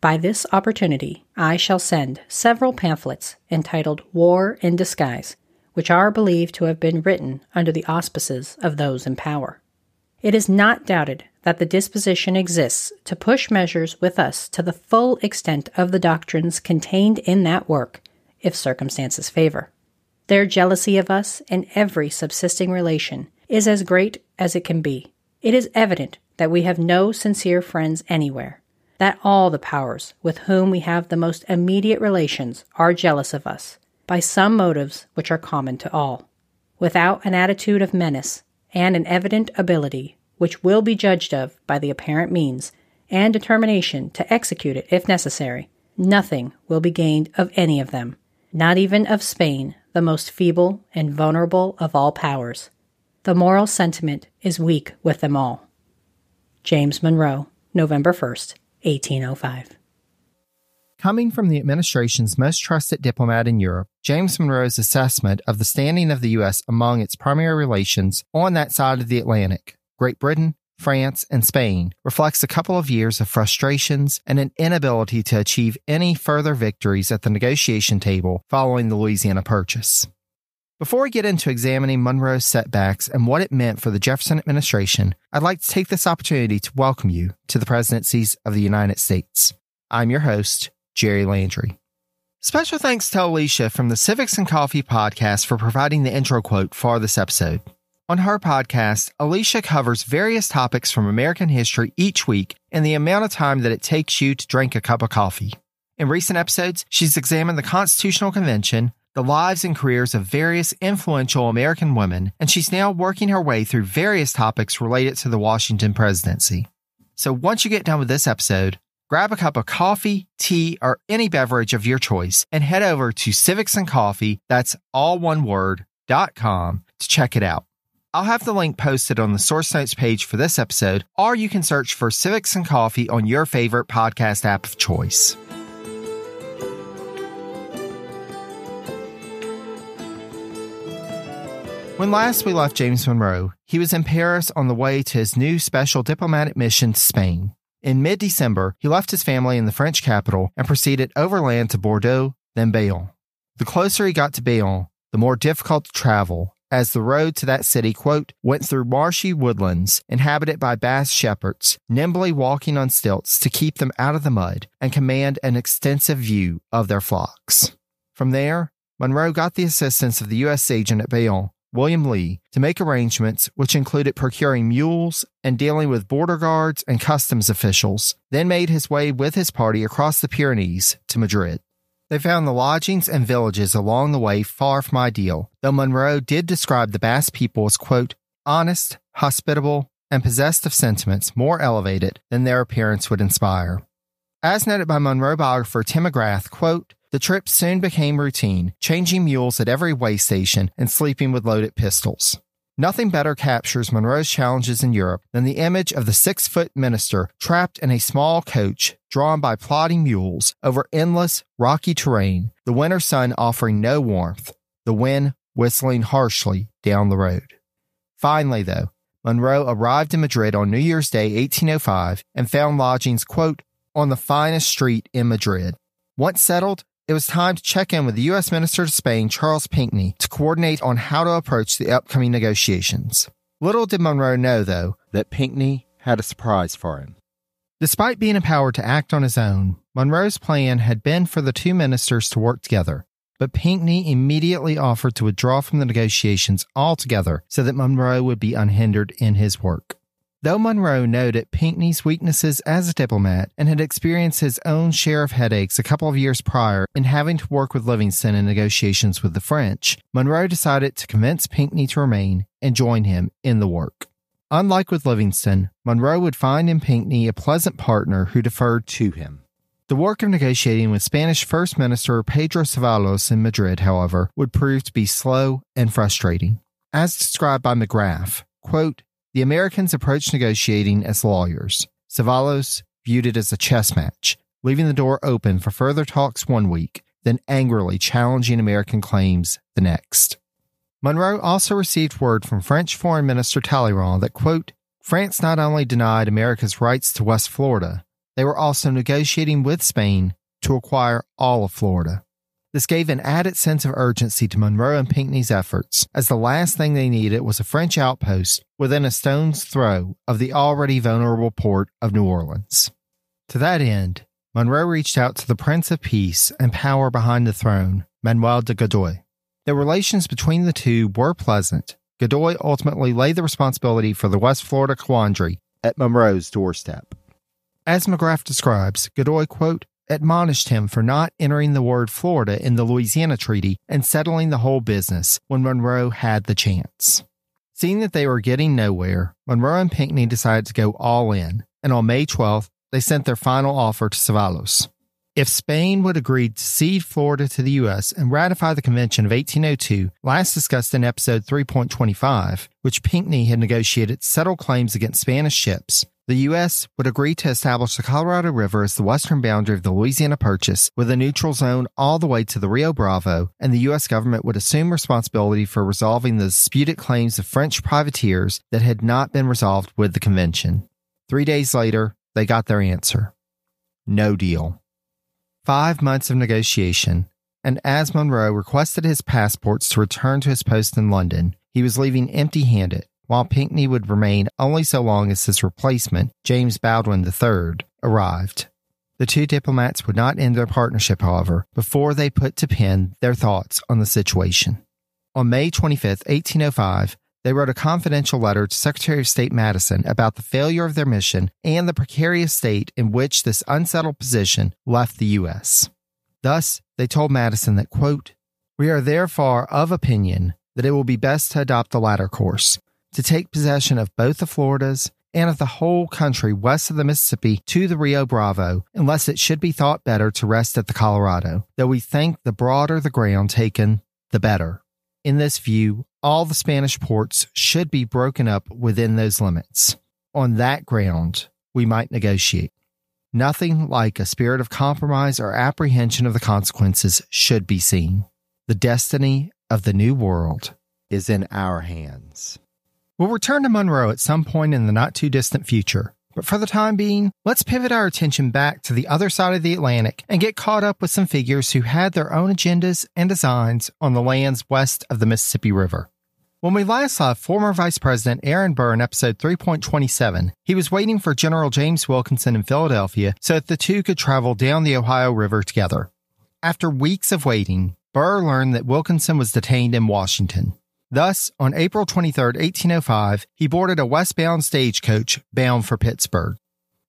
By this opportunity, I shall send several pamphlets entitled War in Disguise, which are believed to have been written under the auspices of those in power. It is not doubted that the disposition exists to push measures with us to the full extent of the doctrines contained in that work, if circumstances favor. Their jealousy of us in every subsisting relation is as great as it can be. It is evident that we have no sincere friends anywhere that all the powers with whom we have the most immediate relations are jealous of us, by some motives which are common to all. Without an attitude of menace and an evident ability which will be judged of by the apparent means, and determination to execute it if necessary, nothing will be gained of any of them, not even of Spain, the most feeble and vulnerable of all powers. The moral sentiment is weak with them all. James Monroe, November 1st, 1805. Coming from the administration's most trusted diplomat in Europe, James Monroe's assessment of the standing of the U.S. among its primary relations on that side of the Atlantic, Great Britain, France, and Spain, reflects a couple of years of frustrations and an inability to achieve any further victories at the negotiation table following the Louisiana Purchase. Before we get into examining Monroe's setbacks and what it meant for the Jefferson administration, I'd like to take this opportunity to welcome you to the presidencies of the United States. I'm your host, Jerry Landry. Special thanks to Alicia from the Civics and Coffee podcast for providing the intro quote for this episode. On her podcast, Alicia covers various topics from American history each week in the amount of time that it takes you to drink a cup of coffee. In recent episodes, she's examined the Constitutional Convention, the lives and careers of various influential American women, and she's now working her way through various topics related to the Washington presidency. So once you get done with this episode, grab a cup of coffee, tea, or any beverage of your choice and head over to Civics and Coffee, that's all one word, dot com to check it out. I'll have the link posted on the source notes page for this episode, or you can search for Civics and Coffee on your favorite podcast app of choice. When last we left James Monroe, he was in Paris on the way to his new special diplomatic mission to Spain. In mid December, he left his family in the French capital and proceeded overland to Bordeaux, then Bayonne. The closer he got to Bayonne, the more difficult to travel, as the road to that city, quote, went through marshy woodlands inhabited by Basque shepherds, nimbly walking on stilts to keep them out of the mud and command an extensive view of their flocks. From there, Monroe got the assistance of the U.S. agent at Bayonne William Lee, to make arrangements which included procuring mules and dealing with border guards and customs officials, then made his way with his party across the Pyrenees to Madrid. They found the lodgings and villages along the way far from ideal, though Monroe did describe the Basque people as, quote, honest, hospitable, and possessed of sentiments more elevated than their appearance would inspire. As noted by Monroe biographer Tim McGrath, quote, the trip soon became routine, changing mules at every way station and sleeping with loaded pistols. Nothing better captures Monroe's challenges in Europe than the image of the six foot minister trapped in a small coach drawn by plodding mules over endless, rocky terrain, the winter sun offering no warmth, the wind whistling harshly down the road. Finally, though, Monroe arrived in Madrid on New Year's Day, 1805, and found lodgings, quote, on the finest street in Madrid. Once settled, it was time to check in with the U.S. Minister to Spain, Charles Pinckney, to coordinate on how to approach the upcoming negotiations. Little did Monroe know, though, that Pinckney had a surprise for him. Despite being empowered to act on his own, Monroe's plan had been for the two ministers to work together, but Pinckney immediately offered to withdraw from the negotiations altogether so that Monroe would be unhindered in his work. Though Monroe noted Pinckney's weaknesses as a diplomat and had experienced his own share of headaches a couple of years prior in having to work with Livingston in negotiations with the French, Monroe decided to convince Pinckney to remain and join him in the work. Unlike with Livingston, Monroe would find in Pinckney a pleasant partner who deferred to him. The work of negotiating with Spanish First Minister Pedro Ceballos in Madrid, however, would prove to be slow and frustrating. As described by McGrath, quote, the Americans approached negotiating as lawyers. Ceballos viewed it as a chess match, leaving the door open for further talks one week, then angrily challenging American claims the next. Monroe also received word from French Foreign Minister Talleyrand that, quote, France not only denied America's rights to West Florida, they were also negotiating with Spain to acquire all of Florida. This gave an added sense of urgency to Monroe and Pinckney's efforts, as the last thing they needed was a French outpost within a stone's throw of the already vulnerable port of New Orleans. To that end, Monroe reached out to the Prince of Peace and power behind the throne, Manuel de Godoy. The relations between the two were pleasant. Godoy ultimately laid the responsibility for the West Florida quandary at Monroe's doorstep. As McGrath describes, Godoy, quote, admonished him for not entering the word Florida in the Louisiana Treaty and settling the whole business when Monroe had the chance. Seeing that they were getting nowhere, Monroe and Pinckney decided to go all in, and on May 12th, they sent their final offer to Ceballos. If Spain would agree to cede Florida to the U.S. and ratify the Convention of 1802, last discussed in episode 3.25, which Pinckney had negotiated settle claims against Spanish ships, the U.S. would agree to establish the Colorado River as the western boundary of the Louisiana Purchase with a neutral zone all the way to the Rio Bravo, and the U.S. government would assume responsibility for resolving the disputed claims of French privateers that had not been resolved with the convention. Three days later, they got their answer no deal. Five months of negotiation, and as Monroe requested his passports to return to his post in London, he was leaving empty handed while Pinckney would remain only so long as his replacement, James Bowdoin III, arrived. The two diplomats would not end their partnership, however, before they put to pen their thoughts on the situation. On May 25, 1805, they wrote a confidential letter to Secretary of State Madison about the failure of their mission and the precarious state in which this unsettled position left the U.S. Thus, they told Madison that, quote, We are therefore of opinion that it will be best to adopt the latter course, to take possession of both the Floridas and of the whole country west of the Mississippi to the Rio Bravo, unless it should be thought better to rest at the Colorado, though we think the broader the ground taken, the better. In this view, all the Spanish ports should be broken up within those limits. On that ground, we might negotiate. Nothing like a spirit of compromise or apprehension of the consequences should be seen. The destiny of the New World is in our hands. We'll return to Monroe at some point in the not too distant future. But for the time being, let's pivot our attention back to the other side of the Atlantic and get caught up with some figures who had their own agendas and designs on the lands west of the Mississippi River. When we last saw former Vice President Aaron Burr in episode 3.27, he was waiting for General James Wilkinson in Philadelphia so that the two could travel down the Ohio River together. After weeks of waiting, Burr learned that Wilkinson was detained in Washington. Thus, on April 23, 1805, he boarded a westbound stagecoach bound for Pittsburgh.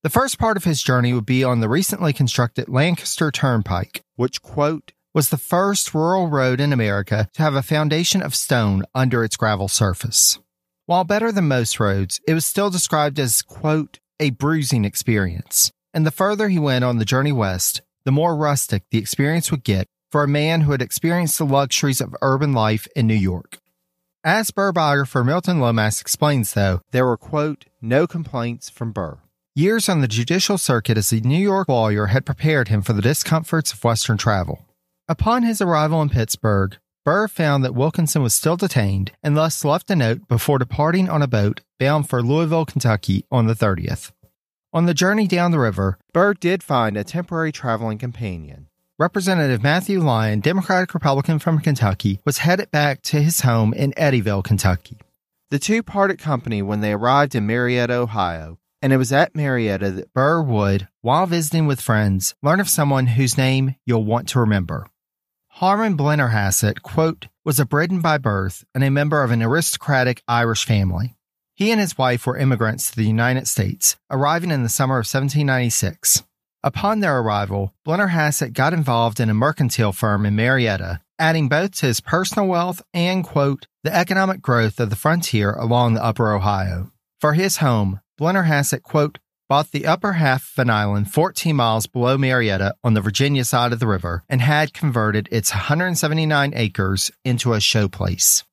The first part of his journey would be on the recently constructed Lancaster Turnpike, which, quote, was the first rural road in America to have a foundation of stone under its gravel surface. While better than most roads, it was still described as, quote, a bruising experience. And the further he went on the journey west, the more rustic the experience would get for a man who had experienced the luxuries of urban life in New York. As Burr biographer Milton Lomask explains, though, there were, quote, no complaints from Burr. Years on the judicial circuit as a New York lawyer had prepared him for the discomforts of Western travel. Upon his arrival in Pittsburgh, Burr found that Wilkinson was still detained and thus left a note before departing on a boat bound for Louisville, Kentucky on the 30th. On the journey down the river, Burr did find a temporary traveling companion, Representative Matthew Lyon, Democratic Republican from Kentucky, was headed back to his home in Eddyville, Kentucky. The two parted company when they arrived in Marietta, Ohio, and it was at Marietta that Burr would, while visiting with friends, learn of someone whose name you'll want to remember. Harman Blennerhassett, quote, was a Briton by birth and a member of an aristocratic Irish family. He and his wife were immigrants to the United States, arriving in the summer of 1796. Upon their arrival, Blennerhassett got involved in a mercantile firm in Marietta, adding both to his personal wealth and, quote, the economic growth of the frontier along the upper Ohio. For his home, Blennerhassett, quote, bought the upper half of an island 14 miles below Marietta on the Virginia side of the river and had converted its 179 acres into a showplace.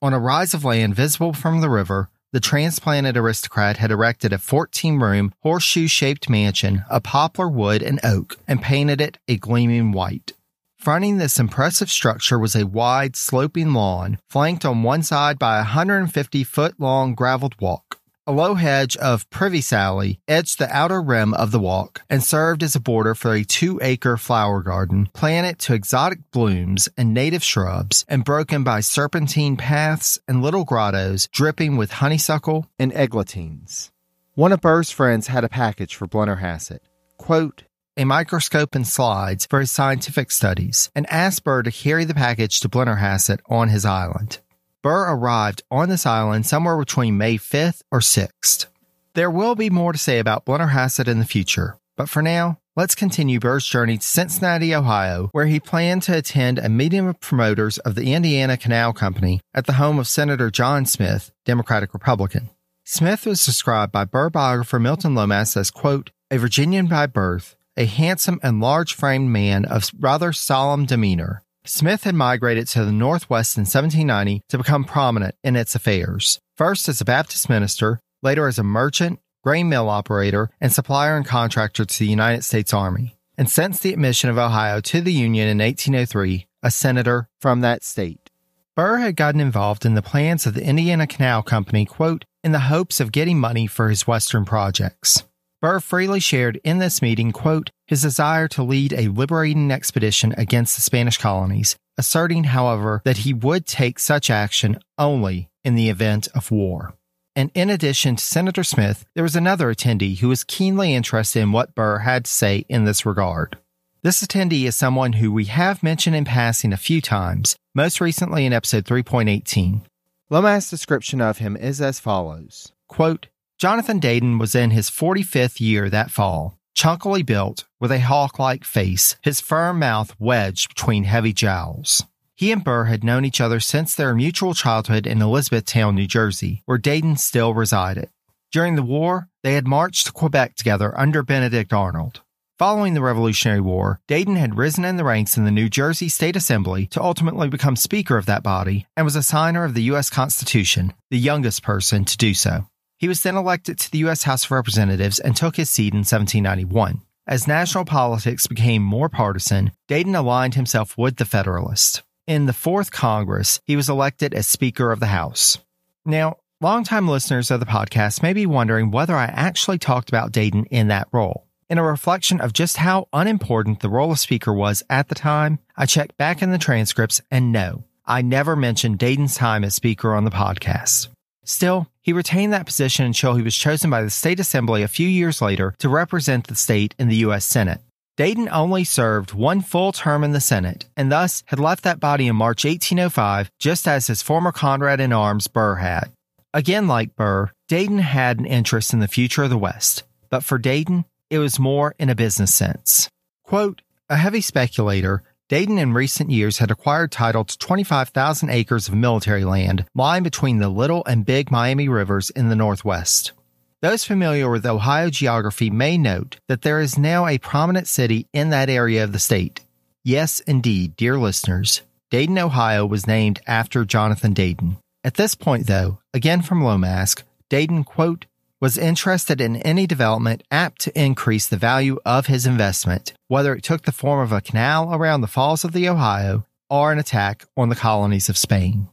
On a rise of land visible from the river, the transplanted aristocrat had erected a 14 room, horseshoe shaped mansion of poplar wood and oak and painted it a gleaming white. Fronting this impressive structure was a wide, sloping lawn, flanked on one side by a 150 foot long graveled walk. A low hedge of privy sally edged the outer rim of the walk and served as a border for a two acre flower garden planted to exotic blooms and native shrubs and broken by serpentine paths and little grottos dripping with honeysuckle and eglantines. One of Burr's friends had a package for Blennerhassett. Quote, a microscope and slides for his scientific studies, and asked Burr to carry the package to Blennerhassett on his island. Burr arrived on this island somewhere between May 5th or 6th. There will be more to say about Blennerhassett in the future, but for now, let's continue Burr's journey to Cincinnati, Ohio, where he planned to attend a meeting of promoters of the Indiana Canal Company at the home of Senator John Smith, Democratic Republican. Smith was described by Burr biographer Milton Lomask as, quote, a Virginian by birth, a handsome and large framed man of rather solemn demeanor, Smith had migrated to the Northwest in 1790 to become prominent in its affairs, first as a Baptist minister, later as a merchant, grain mill operator, and supplier and contractor to the United States Army, and since the admission of Ohio to the Union in 1803, a senator from that state. Burr had gotten involved in the plans of the Indiana Canal Company, quote, in the hopes of getting money for his Western projects. Burr freely shared in this meeting, quote, his desire to lead a liberating expedition against the Spanish colonies, asserting, however, that he would take such action only in the event of war. And in addition to Senator Smith, there was another attendee who was keenly interested in what Burr had to say in this regard. This attendee is someone who we have mentioned in passing a few times, most recently in episode 3.18. Lomas' description of him is as follows Quote, Jonathan Dayton was in his 45th year that fall, chunkily built, with a hawk like face, his firm mouth wedged between heavy jowls. He and Burr had known each other since their mutual childhood in Elizabethtown, New Jersey, where Dayton still resided. During the war, they had marched to Quebec together under Benedict Arnold. Following the Revolutionary War, Dayton had risen in the ranks in the New Jersey State Assembly to ultimately become Speaker of that body and was a signer of the U.S. Constitution, the youngest person to do so. He was then elected to the U.S. House of Representatives and took his seat in 1791. As national politics became more partisan, Dayton aligned himself with the Federalists. In the Fourth Congress, he was elected as Speaker of the House. Now, longtime listeners of the podcast may be wondering whether I actually talked about Dayton in that role. In a reflection of just how unimportant the role of Speaker was at the time, I checked back in the transcripts and no, I never mentioned Dayton's time as Speaker on the podcast. Still, he retained that position until he was chosen by the state assembly a few years later to represent the state in the U.S. Senate. Dayton only served one full term in the Senate and thus had left that body in March 1805, just as his former comrade in arms, Burr, had. Again, like Burr, Dayton had an interest in the future of the West, but for Dayton, it was more in a business sense. Quote, a heavy speculator, Dayton in recent years had acquired title to 25,000 acres of military land lying between the Little and Big Miami rivers in the Northwest. Those familiar with Ohio geography may note that there is now a prominent city in that area of the state. Yes, indeed, dear listeners, Dayton, Ohio was named after Jonathan Dayton. At this point, though, again from Lomask, Dayton, quote, was interested in any development apt to increase the value of his investment, whether it took the form of a canal around the falls of the Ohio or an attack on the colonies of Spain.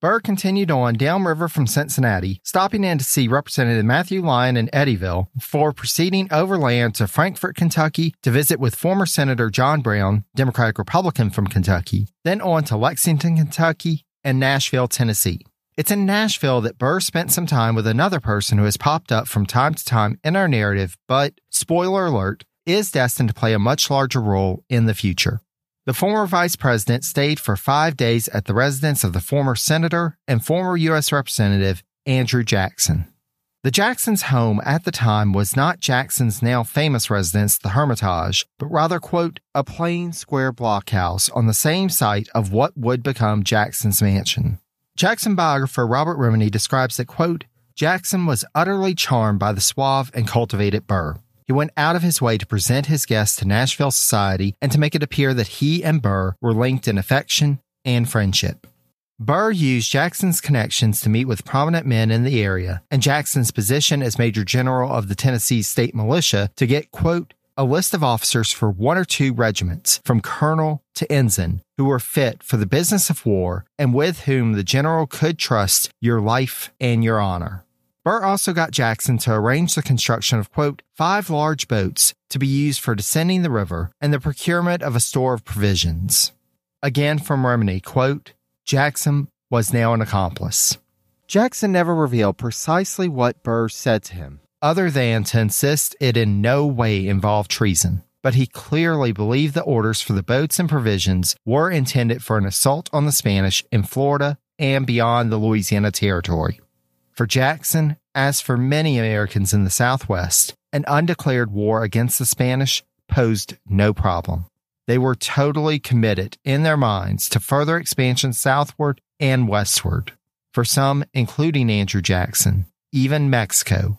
Burr continued on downriver from Cincinnati, stopping in to see Representative Matthew Lyon in Eddyville before proceeding overland to Frankfort, Kentucky to visit with former Senator John Brown, Democratic Republican from Kentucky, then on to Lexington, Kentucky, and Nashville, Tennessee. It's in Nashville that Burr spent some time with another person who has popped up from time to time in our narrative, but, spoiler alert, is destined to play a much larger role in the future. The former vice president stayed for five days at the residence of the former senator and former U.S. Representative Andrew Jackson. The Jackson's home at the time was not Jackson's now famous residence, the Hermitage, but rather, quote, a plain square blockhouse on the same site of what would become Jackson's mansion. Jackson biographer Robert Remini describes that, quote, Jackson was utterly charmed by the suave and cultivated Burr. He went out of his way to present his guests to Nashville society and to make it appear that he and Burr were linked in affection and friendship. Burr used Jackson's connections to meet with prominent men in the area and Jackson's position as Major General of the Tennessee State Militia to get, quote, a list of officers for one or two regiments, from colonel to ensign, who were fit for the business of war and with whom the general could trust your life and your honor. Burr also got Jackson to arrange the construction of, quote, five large boats to be used for descending the river and the procurement of a store of provisions. Again from Remini, quote, Jackson was now an accomplice. Jackson never revealed precisely what Burr said to him, other than to insist it in no way involved treason. But he clearly believed the orders for the boats and provisions were intended for an assault on the Spanish in Florida and beyond the Louisiana Territory. For Jackson, as for many Americans in the Southwest, an undeclared war against the Spanish posed no problem. They were totally committed in their minds to further expansion southward and westward. For some, including Andrew Jackson, even Mexico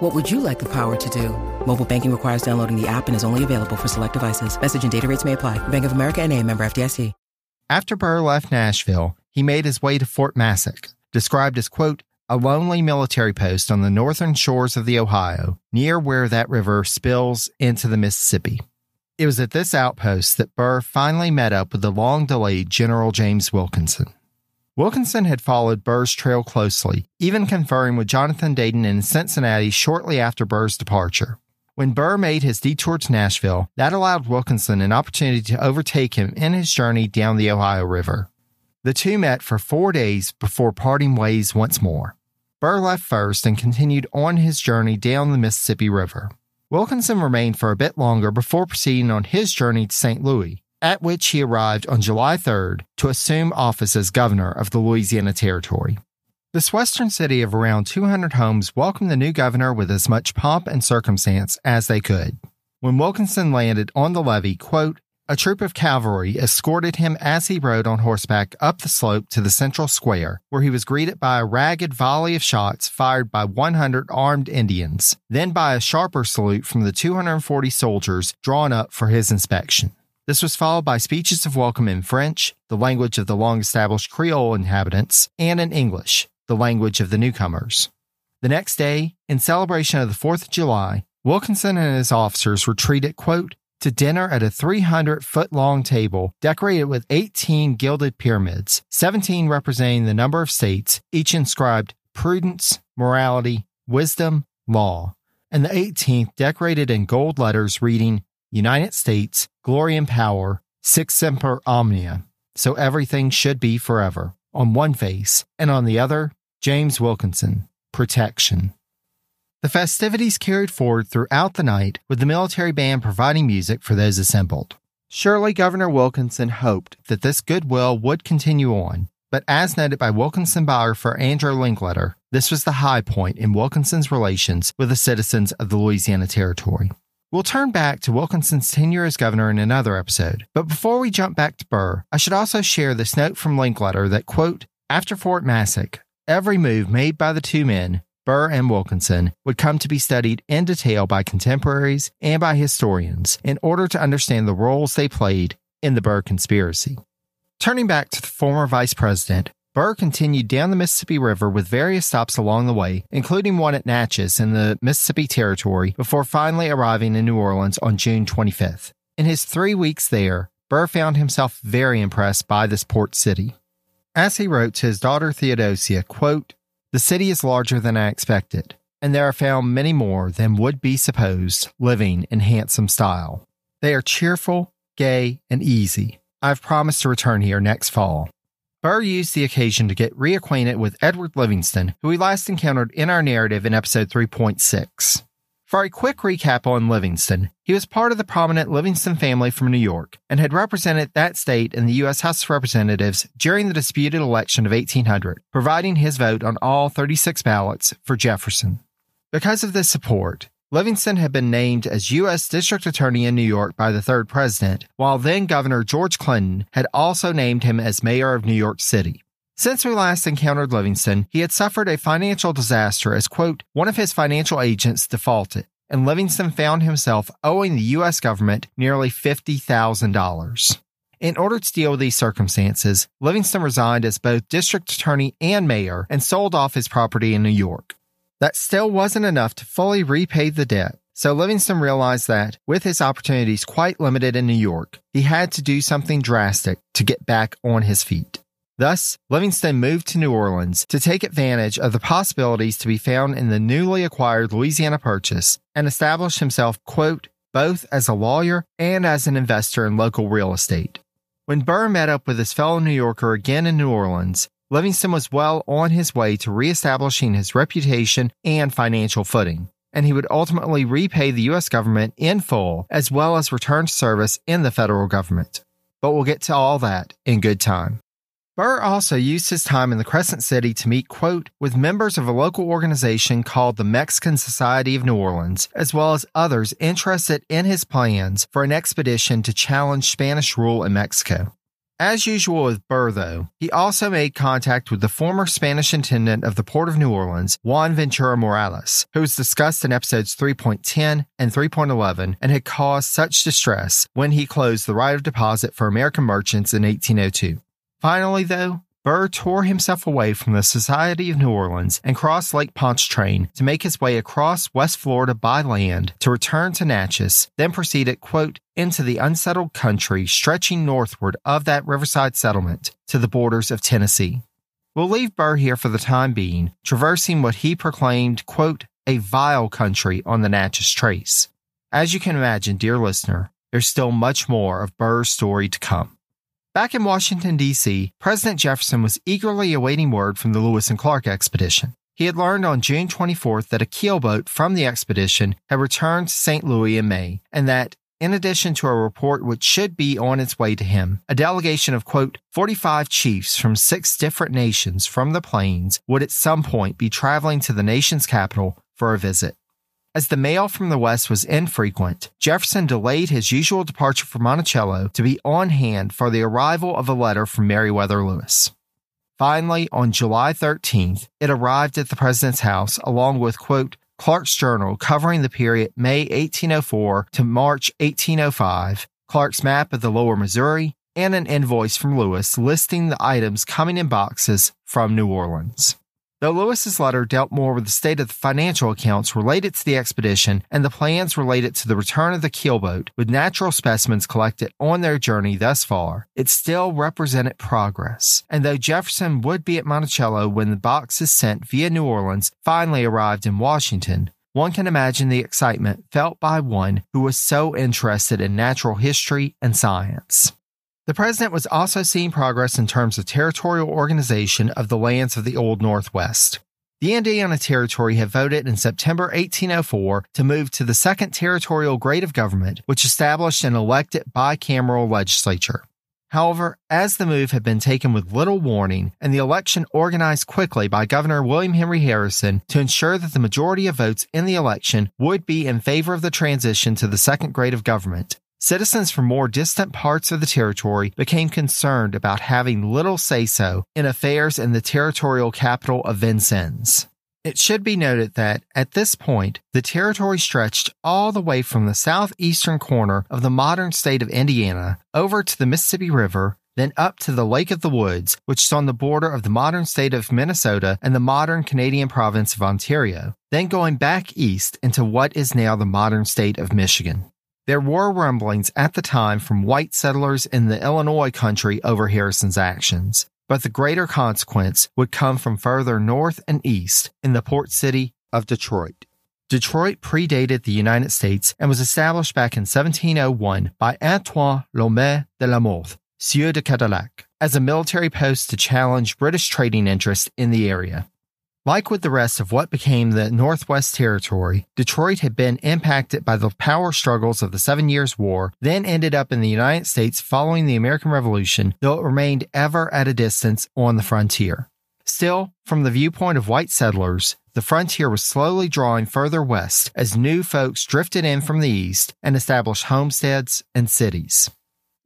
What would you like the power to do? Mobile banking requires downloading the app and is only available for select devices. Message and data rates may apply. Bank of America and a member FDIC. After Burr left Nashville, he made his way to Fort Massac, described as, quote, a lonely military post on the northern shores of the Ohio, near where that river spills into the Mississippi. It was at this outpost that Burr finally met up with the long delayed General James Wilkinson. Wilkinson had followed Burr's trail closely, even conferring with Jonathan Dayton in Cincinnati shortly after Burr's departure. When Burr made his detour to Nashville, that allowed Wilkinson an opportunity to overtake him in his journey down the Ohio River. The two met for four days before parting ways once more. Burr left first and continued on his journey down the Mississippi River. Wilkinson remained for a bit longer before proceeding on his journey to St. Louis, at which he arrived on July 3rd to assume office as governor of the Louisiana Territory. This western city of around 200 homes welcomed the new governor with as much pomp and circumstance as they could. When Wilkinson landed on the levee, quote, a troop of cavalry escorted him as he rode on horseback up the slope to the central square, where he was greeted by a ragged volley of shots fired by 100 armed Indians, then by a sharper salute from the 240 soldiers drawn up for his inspection. This was followed by speeches of welcome in French, the language of the long established Creole inhabitants, and in English, the language of the newcomers. The next day, in celebration of the 4th of July, Wilkinson and his officers were treated, quote, to dinner at a 300 foot long table decorated with 18 gilded pyramids, 17 representing the number of states, each inscribed prudence, morality, wisdom, law, and the 18th decorated in gold letters reading United States, glory and power, sic semper omnia. So everything should be forever on one face, and on the other, James Wilkinson, protection. The festivities carried forward throughout the night, with the military band providing music for those assembled. Surely Governor Wilkinson hoped that this goodwill would continue on, but as noted by Wilkinson biographer Andro Linklater, this was the high point in Wilkinson's relations with the citizens of the Louisiana Territory. We'll turn back to Wilkinson's tenure as governor in another episode, but before we jump back to Burr, I should also share this note from Linklater that, quote, after Fort Massac, every move made by the two men Burr and Wilkinson would come to be studied in detail by contemporaries and by historians in order to understand the roles they played in the Burr conspiracy. Turning back to the former vice president, Burr continued down the Mississippi River with various stops along the way, including one at Natchez in the Mississippi Territory, before finally arriving in New Orleans on June 25th. In his three weeks there, Burr found himself very impressed by this port city. As he wrote to his daughter Theodosia, quote, the city is larger than I expected, and there are found many more than would be supposed living in handsome style. They are cheerful, gay, and easy. I've promised to return here next fall. Burr used the occasion to get reacquainted with Edward Livingston, who we last encountered in our narrative in episode 3.6. For a quick recap on Livingston, he was part of the prominent Livingston family from New York and had represented that state in the U.S. House of Representatives during the disputed election of 1800, providing his vote on all 36 ballots for Jefferson. Because of this support, Livingston had been named as U.S. District Attorney in New York by the third president, while then Governor George Clinton had also named him as Mayor of New York City. Since we last encountered Livingston, he had suffered a financial disaster as, quote, one of his financial agents defaulted, and Livingston found himself owing the U.S. government nearly $50,000. In order to deal with these circumstances, Livingston resigned as both district attorney and mayor and sold off his property in New York. That still wasn't enough to fully repay the debt, so Livingston realized that, with his opportunities quite limited in New York, he had to do something drastic to get back on his feet. Thus, Livingston moved to New Orleans to take advantage of the possibilities to be found in the newly acquired Louisiana Purchase and establish himself, quote, both as a lawyer and as an investor in local real estate. When Burr met up with his fellow New Yorker again in New Orleans, Livingston was well on his way to reestablishing his reputation and financial footing, and he would ultimately repay the U.S. government in full as well as return to service in the federal government. But we'll get to all that in good time. Burr also used his time in the Crescent City to meet, quote, with members of a local organization called the Mexican Society of New Orleans, as well as others interested in his plans for an expedition to challenge Spanish rule in Mexico. As usual with Burr, though, he also made contact with the former Spanish intendant of the Port of New Orleans, Juan Ventura Morales, who was discussed in episodes 3.10 and 3.11 and had caused such distress when he closed the right of deposit for American merchants in 1802. Finally, though, Burr tore himself away from the Society of New Orleans and crossed Lake Pontchartrain to make his way across West Florida by land to return to Natchez, then proceeded, quote, into the unsettled country stretching northward of that riverside settlement to the borders of Tennessee. We'll leave Burr here for the time being, traversing what he proclaimed, quote, a vile country on the Natchez Trace. As you can imagine, dear listener, there's still much more of Burr's story to come. Back in Washington, D.C., President Jefferson was eagerly awaiting word from the Lewis and Clark expedition. He had learned on June 24th that a keelboat from the expedition had returned to St. Louis in May, and that, in addition to a report which should be on its way to him, a delegation of, quote, 45 chiefs from six different nations from the plains would at some point be traveling to the nation's capital for a visit. As the mail from the West was infrequent, Jefferson delayed his usual departure for Monticello to be on hand for the arrival of a letter from Meriwether Lewis. Finally, on July 13th, it arrived at the president's house along with, quote, Clark's journal covering the period May 1804 to March 1805, Clark's map of the lower Missouri, and an invoice from Lewis listing the items coming in boxes from New Orleans. Though Lewis's letter dealt more with the state of the financial accounts related to the expedition and the plans related to the return of the keelboat with natural specimens collected on their journey thus far, it still represented progress. And though Jefferson would be at Monticello when the boxes sent via New Orleans finally arrived in Washington, one can imagine the excitement felt by one who was so interested in natural history and science. The president was also seeing progress in terms of territorial organization of the lands of the Old Northwest. The Indiana Territory had voted in September 1804 to move to the second territorial grade of government, which established an elected bicameral legislature. However, as the move had been taken with little warning and the election organized quickly by Governor William Henry Harrison to ensure that the majority of votes in the election would be in favor of the transition to the second grade of government, Citizens from more distant parts of the territory became concerned about having little say so in affairs in the territorial capital of Vincennes. It should be noted that, at this point, the territory stretched all the way from the southeastern corner of the modern state of Indiana over to the Mississippi River, then up to the Lake of the Woods, which is on the border of the modern state of Minnesota and the modern Canadian province of Ontario, then going back east into what is now the modern state of Michigan. There were rumblings at the time from white settlers in the Illinois country over Harrison's actions, but the greater consequence would come from further north and east in the port city of Detroit. Detroit predated the United States and was established back in 1701 by Antoine Laumet de la Mothe, Sieur de Cadillac, as a military post to challenge British trading interests in the area. Like with the rest of what became the Northwest Territory, Detroit had been impacted by the power struggles of the Seven Years' War, then ended up in the United States following the American Revolution, though it remained ever at a distance on the frontier. Still, from the viewpoint of white settlers, the frontier was slowly drawing further west as new folks drifted in from the east and established homesteads and cities.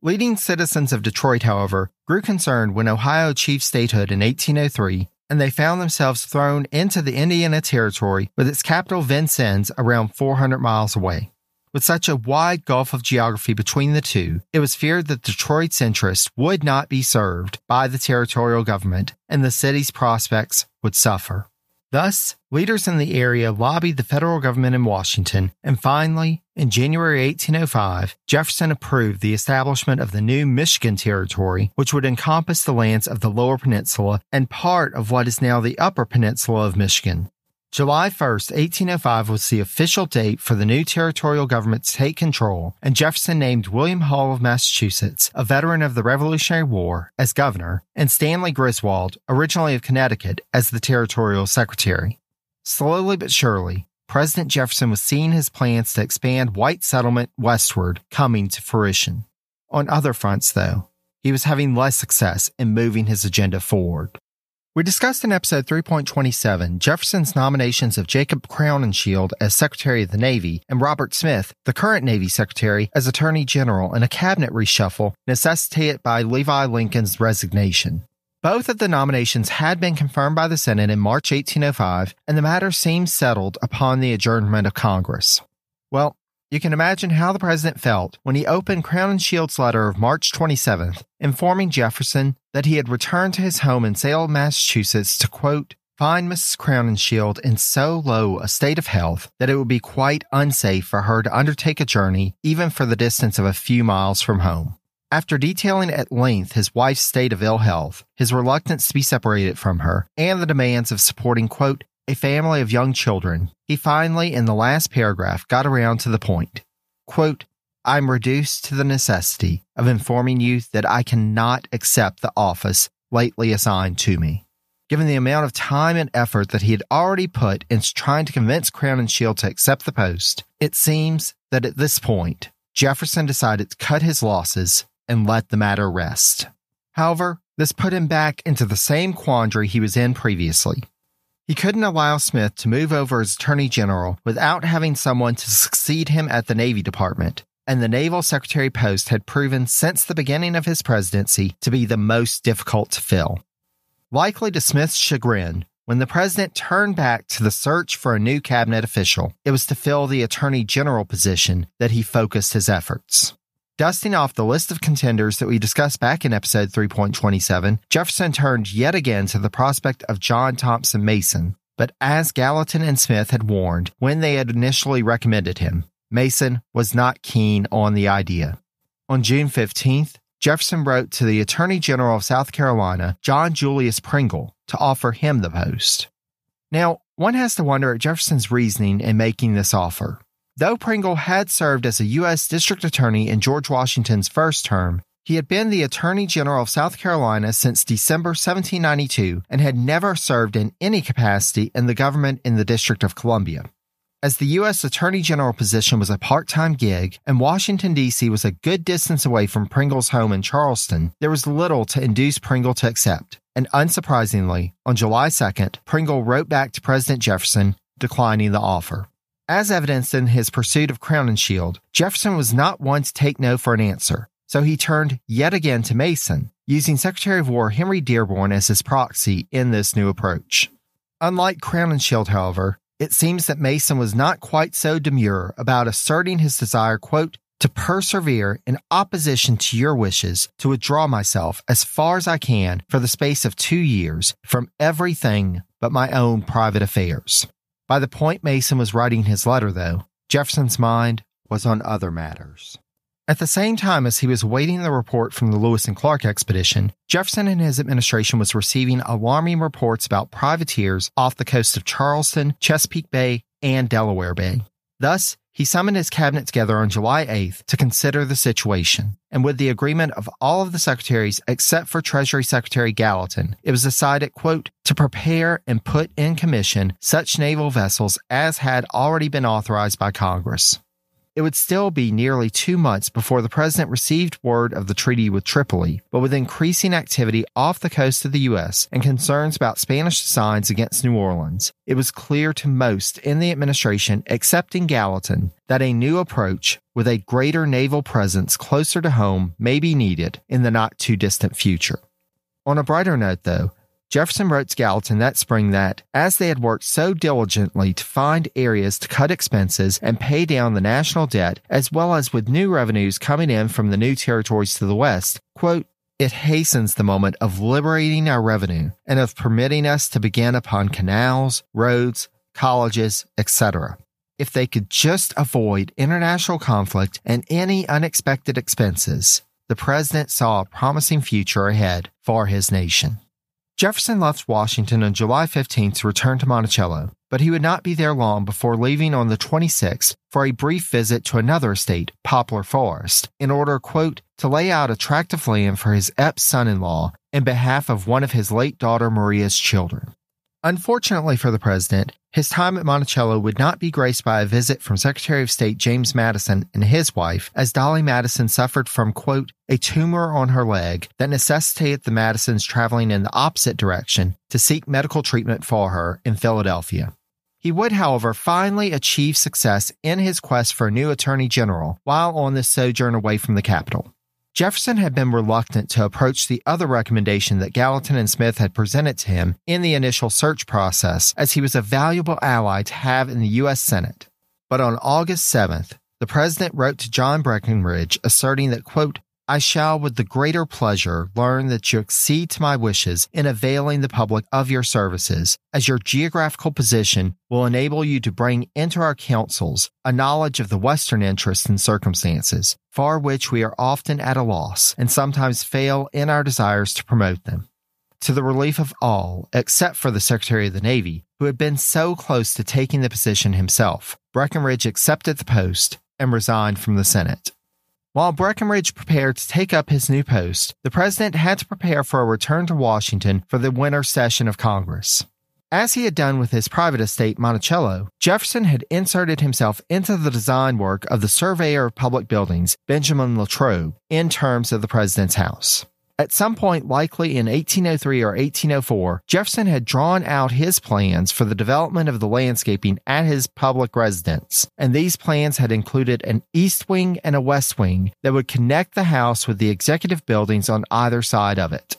Leading citizens of Detroit, however, grew concerned when Ohio achieved statehood in 1803 and they found themselves thrown into the Indiana Territory with its capital Vincennes around 400 miles away. With such a wide gulf of geography between the two, it was feared that Detroit's interests would not be served by the territorial government and the city's prospects would suffer. Thus, leaders in the area lobbied the federal government in Washington, and finally, in January 1805, Jefferson approved the establishment of the new Michigan Territory, which would encompass the lands of the Lower Peninsula and part of what is now the Upper Peninsula of Michigan. July 1st, 1805 was the official date for the new territorial government to take control, and Jefferson named William Hull of Massachusetts, a veteran of the Revolutionary War, as governor, and Stanley Griswold, originally of Connecticut, as the territorial secretary. Slowly but surely, President Jefferson was seeing his plans to expand white settlement westward coming to fruition. On other fronts, though, he was having less success in moving his agenda forward. We discussed in episode 3.27 Jefferson's nominations of Jacob Crowninshield as Secretary of the Navy and Robert Smith, the current Navy Secretary, as Attorney General in a cabinet reshuffle necessitated by Levi Lincoln's resignation. Both of the nominations had been confirmed by the Senate in March 1805, and the matter seemed settled upon the adjournment of Congress. Well, you can imagine how the president felt when he opened Crowninshield's letter of March 27th, informing Jefferson that he had returned to his home in Salem, Massachusetts to quote, find Mrs. Crowninshield in so low a state of health that it would be quite unsafe for her to undertake a journey even for the distance of a few miles from home. After detailing at length his wife's state of ill health, his reluctance to be separated from her, and the demands of supporting, quote, a family of young children, he finally, in the last paragraph, got around to the point. Quote, I'm reduced to the necessity of informing you that I cannot accept the office lately assigned to me. Given the amount of time and effort that he had already put into trying to convince Crowninshield to accept the post, it seems that at this point, Jefferson decided to cut his losses and let the matter rest. However, this put him back into the same quandary he was in previously. He couldn't allow Smith to move over as Attorney General without having someone to succeed him at the Navy Department, and the Naval Secretary post had proven since the beginning of his presidency to be the most difficult to fill. Likely to Smith's chagrin, when the president turned back to the search for a new cabinet official, it was to fill the Attorney General position that he focused his efforts. Dusting off the list of contenders that we discussed back in episode 3.27, Jefferson turned yet again to the prospect of John Thompson Mason. But as Gallatin and Smith had warned when they had initially recommended him, Mason was not keen on the idea. On June 15th, Jefferson wrote to the Attorney General of South Carolina, John Julius Pringle, to offer him the post. Now, one has to wonder at Jefferson's reasoning in making this offer. Though Pringle had served as a U.S. District Attorney in George Washington's first term, he had been the Attorney General of South Carolina since December 1792 and had never served in any capacity in the government in the District of Columbia. As the U.S. Attorney General position was a part time gig and Washington, D.C. was a good distance away from Pringle's home in Charleston, there was little to induce Pringle to accept. And unsurprisingly, on July 2nd, Pringle wrote back to President Jefferson declining the offer. As evidenced in his pursuit of Crowninshield, Jefferson was not one to take no for an answer, so he turned yet again to Mason, using Secretary of War Henry Dearborn as his proxy in this new approach. Unlike Crowninshield, however, it seems that Mason was not quite so demure about asserting his desire, quote, to persevere in opposition to your wishes to withdraw myself as far as I can for the space of two years from everything but my own private affairs. By the point Mason was writing his letter, though, Jefferson's mind was on other matters. At the same time as he was awaiting the report from the Lewis and Clark expedition, Jefferson and his administration was receiving alarming reports about privateers off the coast of Charleston, Chesapeake Bay, and Delaware Bay. Thus, he summoned his cabinet together on July 8th to consider the situation. And with the agreement of all of the secretaries except for Treasury Secretary Gallatin, it was decided, quote, to prepare and put in commission such naval vessels as had already been authorized by Congress. It would still be nearly two months before the president received word of the treaty with Tripoli, but with increasing activity off the coast of the U.S. and concerns about Spanish designs against New Orleans, it was clear to most in the administration, excepting Gallatin, that a new approach with a greater naval presence closer to home may be needed in the not too distant future. On a brighter note, though, Jefferson wrote Gallatin that spring that, as they had worked so diligently to find areas to cut expenses and pay down the national debt, as well as with new revenues coming in from the new territories to the west, quote, it hastens the moment of liberating our revenue and of permitting us to begin upon canals, roads, colleges, etc. If they could just avoid international conflict and any unexpected expenses, the president saw a promising future ahead for his nation. Jefferson left Washington on July 15 to return to Monticello, but he would not be there long before leaving on the 26th for a brief visit to another estate, Poplar Forest, in order, quote, to lay out a tract of land for his Eppes son in law in behalf of one of his late daughter Maria's children. Unfortunately for the president, his time at Monticello would not be graced by a visit from Secretary of State James Madison and his wife, as Dolley Madison suffered from, quote, a tumor on her leg that necessitated the Madisons traveling in the opposite direction to seek medical treatment for her in Philadelphia. He would, however, finally achieve success in his quest for a new attorney general while on this sojourn away from the capital. Jefferson had been reluctant to approach the other recommendation that Gallatin and Smith had presented to him in the initial search process, as he was a valuable ally to have in the U.S. Senate. But on August 7th, the president wrote to John Breckinridge asserting that, quote, I shall with the greater pleasure learn that you accede to my wishes in availing the public of your services, as your geographical position will enable you to bring into our councils a knowledge of the Western interests and circumstances, for which we are often at a loss and sometimes fail in our desires to promote them. To the relief of all, except for the Secretary of the Navy, who had been so close to taking the position himself, Breckinridge accepted the post and resigned from the Senate. While Breckinridge prepared to take up his new post, the president had to prepare for a return to Washington for the winter session of Congress. As he had done with his private estate, Monticello, Jefferson had inserted himself into the design work of the surveyor of public buildings, Benjamin Latrobe, in terms of the president's house. At some point, likely in 1803 or 1804, Jefferson had drawn out his plans for the development of the landscaping at his public residence, and these plans had included an east wing and a west wing that would connect the house with the executive buildings on either side of it.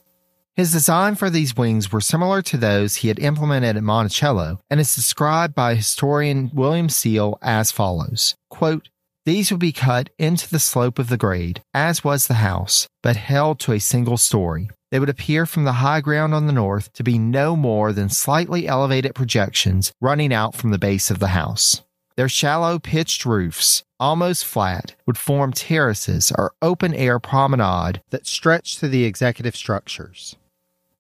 His design for these wings were similar to those he had implemented at Monticello and is described by historian William Seale as follows quote, these would be cut into the slope of the grade, as was the house, but held to a single story. They would appear from the high ground on the north to be no more than slightly elevated projections running out from the base of the house. Their shallow pitched roofs, almost flat, would form terraces or open air promenade that stretched to the executive structures.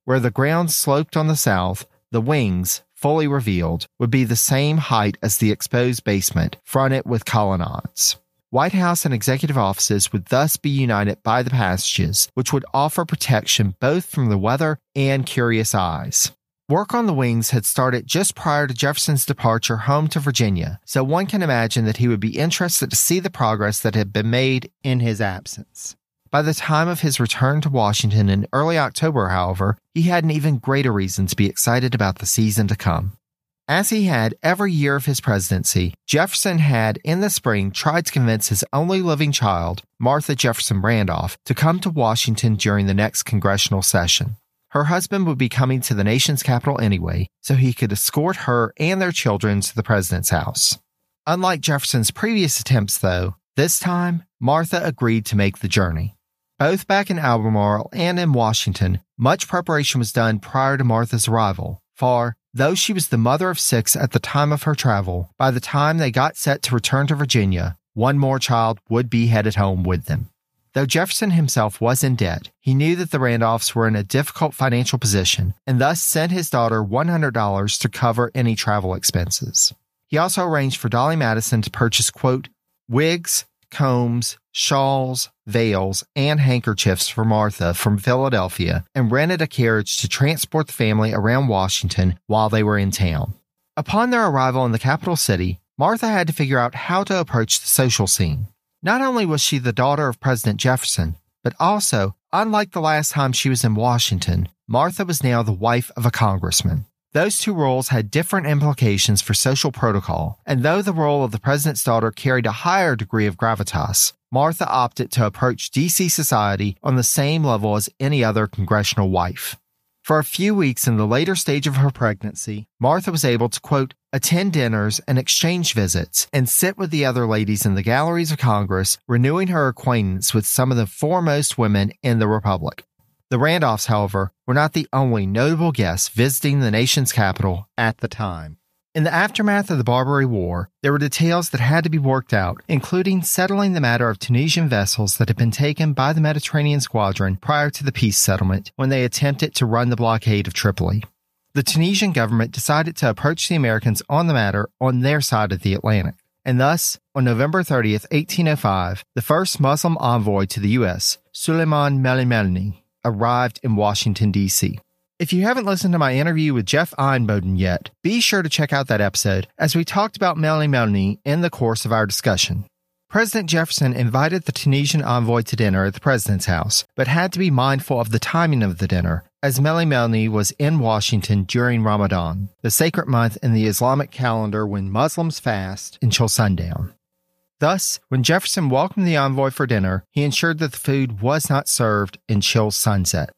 Where the ground sloped on the south, the wings, fully revealed, would be the same height as the exposed basement, fronted with colonnades. White House and executive offices would thus be united by the passages, which would offer protection both from the weather and curious eyes. Work on the wings had started just prior to Jefferson's departure home to Virginia, so one can imagine that he would be interested to see the progress that had been made in his absence. By the time of his return to Washington in early October, however, he had an even greater reason to be excited about the season to come. As he had every year of his presidency, Jefferson had in the spring tried to convince his only living child, Martha Jefferson Randolph, to come to Washington during the next congressional session. Her husband would be coming to the nation's capital anyway, so he could escort her and their children to the president's house. Unlike Jefferson's previous attempts, though, this time Martha agreed to make the journey. Both back in Albemarle and in Washington, much preparation was done prior to Martha's arrival, for though she was the mother of six at the time of her travel, by the time they got set to return to Virginia, one more child would be headed home with them. Though Jefferson himself was in debt, he knew that the Randolphs were in a difficult financial position and thus sent his daughter $100 to cover any travel expenses. He also arranged for Dolley Madison to purchase, quote, wigs, combs, shawls, veils, and handkerchiefs for Martha from Philadelphia and rented a carriage to transport the family around Washington while they were in town. Upon their arrival in the capital city, Martha had to figure out how to approach the social scene. Not only was she the daughter of President Jefferson, but also, unlike the last time she was in Washington, Martha was now the wife of a congressman. Those two roles had different implications for social protocol, and though the role of the president's daughter carried a higher degree of gravitas, Martha opted to approach DC society on the same level as any other congressional wife. For a few weeks in the later stage of her pregnancy, Martha was able to, quote, attend dinners and exchange visits and sit with the other ladies in the galleries of Congress, renewing her acquaintance with some of the foremost women in the Republic. The Randolphs, however, were not the only notable guests visiting the nation's capital at the time. In the aftermath of the Barbary War, there were details that had to be worked out, including settling the matter of Tunisian vessels that had been taken by the Mediterranean Squadron prior to the peace settlement when they attempted to run the blockade of Tripoli. The Tunisian government decided to approach the Americans on the matter on their side of the Atlantic. And thus, on November 30th, 1805, the first Muslim envoy to the U.S., Suleiman Melimelni, arrived in Washington, D.C. If you haven't listened to my interview with Jeff Einboden yet, be sure to check out that episode as we talked about Melimelni in the course of our discussion. President Jefferson invited the Tunisian envoy to dinner at the president's house, but had to be mindful of the timing of the dinner, as Melimelni was in Washington during Ramadan, the sacred month in the Islamic calendar when Muslims fast until sundown. Thus, when Jefferson welcomed the envoy for dinner, he ensured that the food was not served until sunset.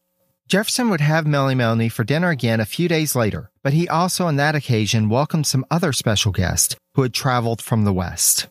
Jefferson would have Melimelni for dinner again a few days later, but he also on that occasion welcomed some other special guests who had traveled from the West.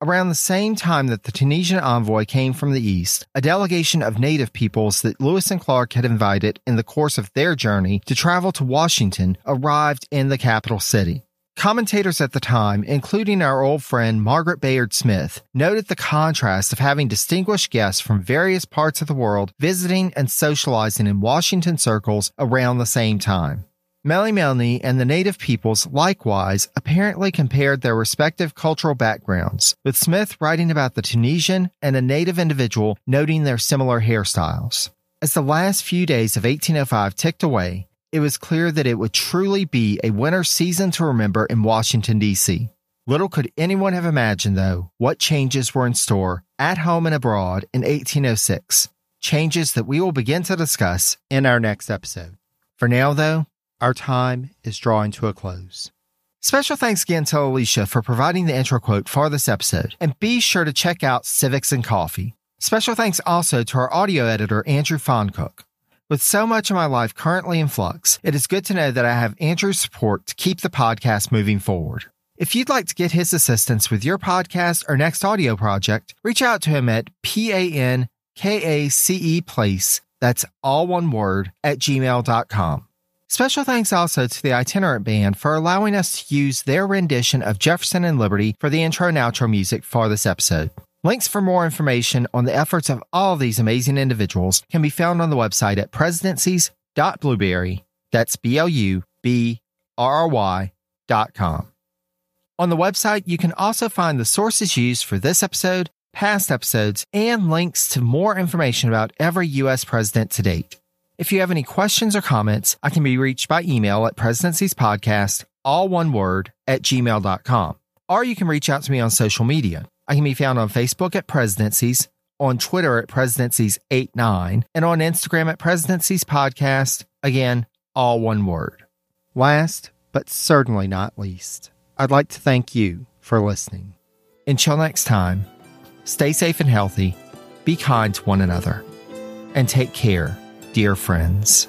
Around the same time that the Tunisian envoy came from the East, a delegation of native peoples that Lewis and Clark had invited in the course of their journey to travel to Washington arrived in the capital city. Commentators at the time, including our old friend Margaret Bayard Smith, noted the contrast of having distinguished guests from various parts of the world visiting and socializing in Washington circles around the same time. Melimelni and the native peoples likewise apparently compared their respective cultural backgrounds, with Smith writing about the Tunisian and a native individual noting their similar hairstyles. As the last few days of 1805 ticked away, it was clear that it would truly be a winter season to remember in Washington, D.C. Little could anyone have imagined, though, what changes were in store at home and abroad in 1806, changes that we will begin to discuss in our next episode. For now, though, our time is drawing to a close. Special thanks again to Alicia for providing the intro quote for this episode, and be sure to check out Civics and Coffee. Special thanks also to our audio editor, Andrew Foncook. With so much of my life currently in flux, it is good to know that I have Andrew's support to keep the podcast moving forward. If you'd like to get his assistance with your podcast or next audio project, reach out to him at P-A-N-K-A-C-E place, that's all one word, at gmail.com. Special thanks also to the Itinerant Band for allowing us to use their rendition of Jefferson and Liberty for the intro and outro music for this episode. Links for more information on the efforts of all these amazing individuals can be found on the website at presidencies.blubrry. That's B L U B R R Y dot com. On the website, you can also find the sources used for this episode, past episodes, and links to more information about every U.S. president to date. If you have any questions or comments, I can be reached by email at presidenciespodcast, all one word, at gmail.com. Or you can reach out to me on social media. I can be found on Facebook at Presidencies, on Twitter at Presidencies89, and on Instagram at Presidencies Podcast. Again, all one word. Last, but certainly not least, I'd like to thank you for listening. Until next time, stay safe and healthy, be kind to one another, and take care, dear friends.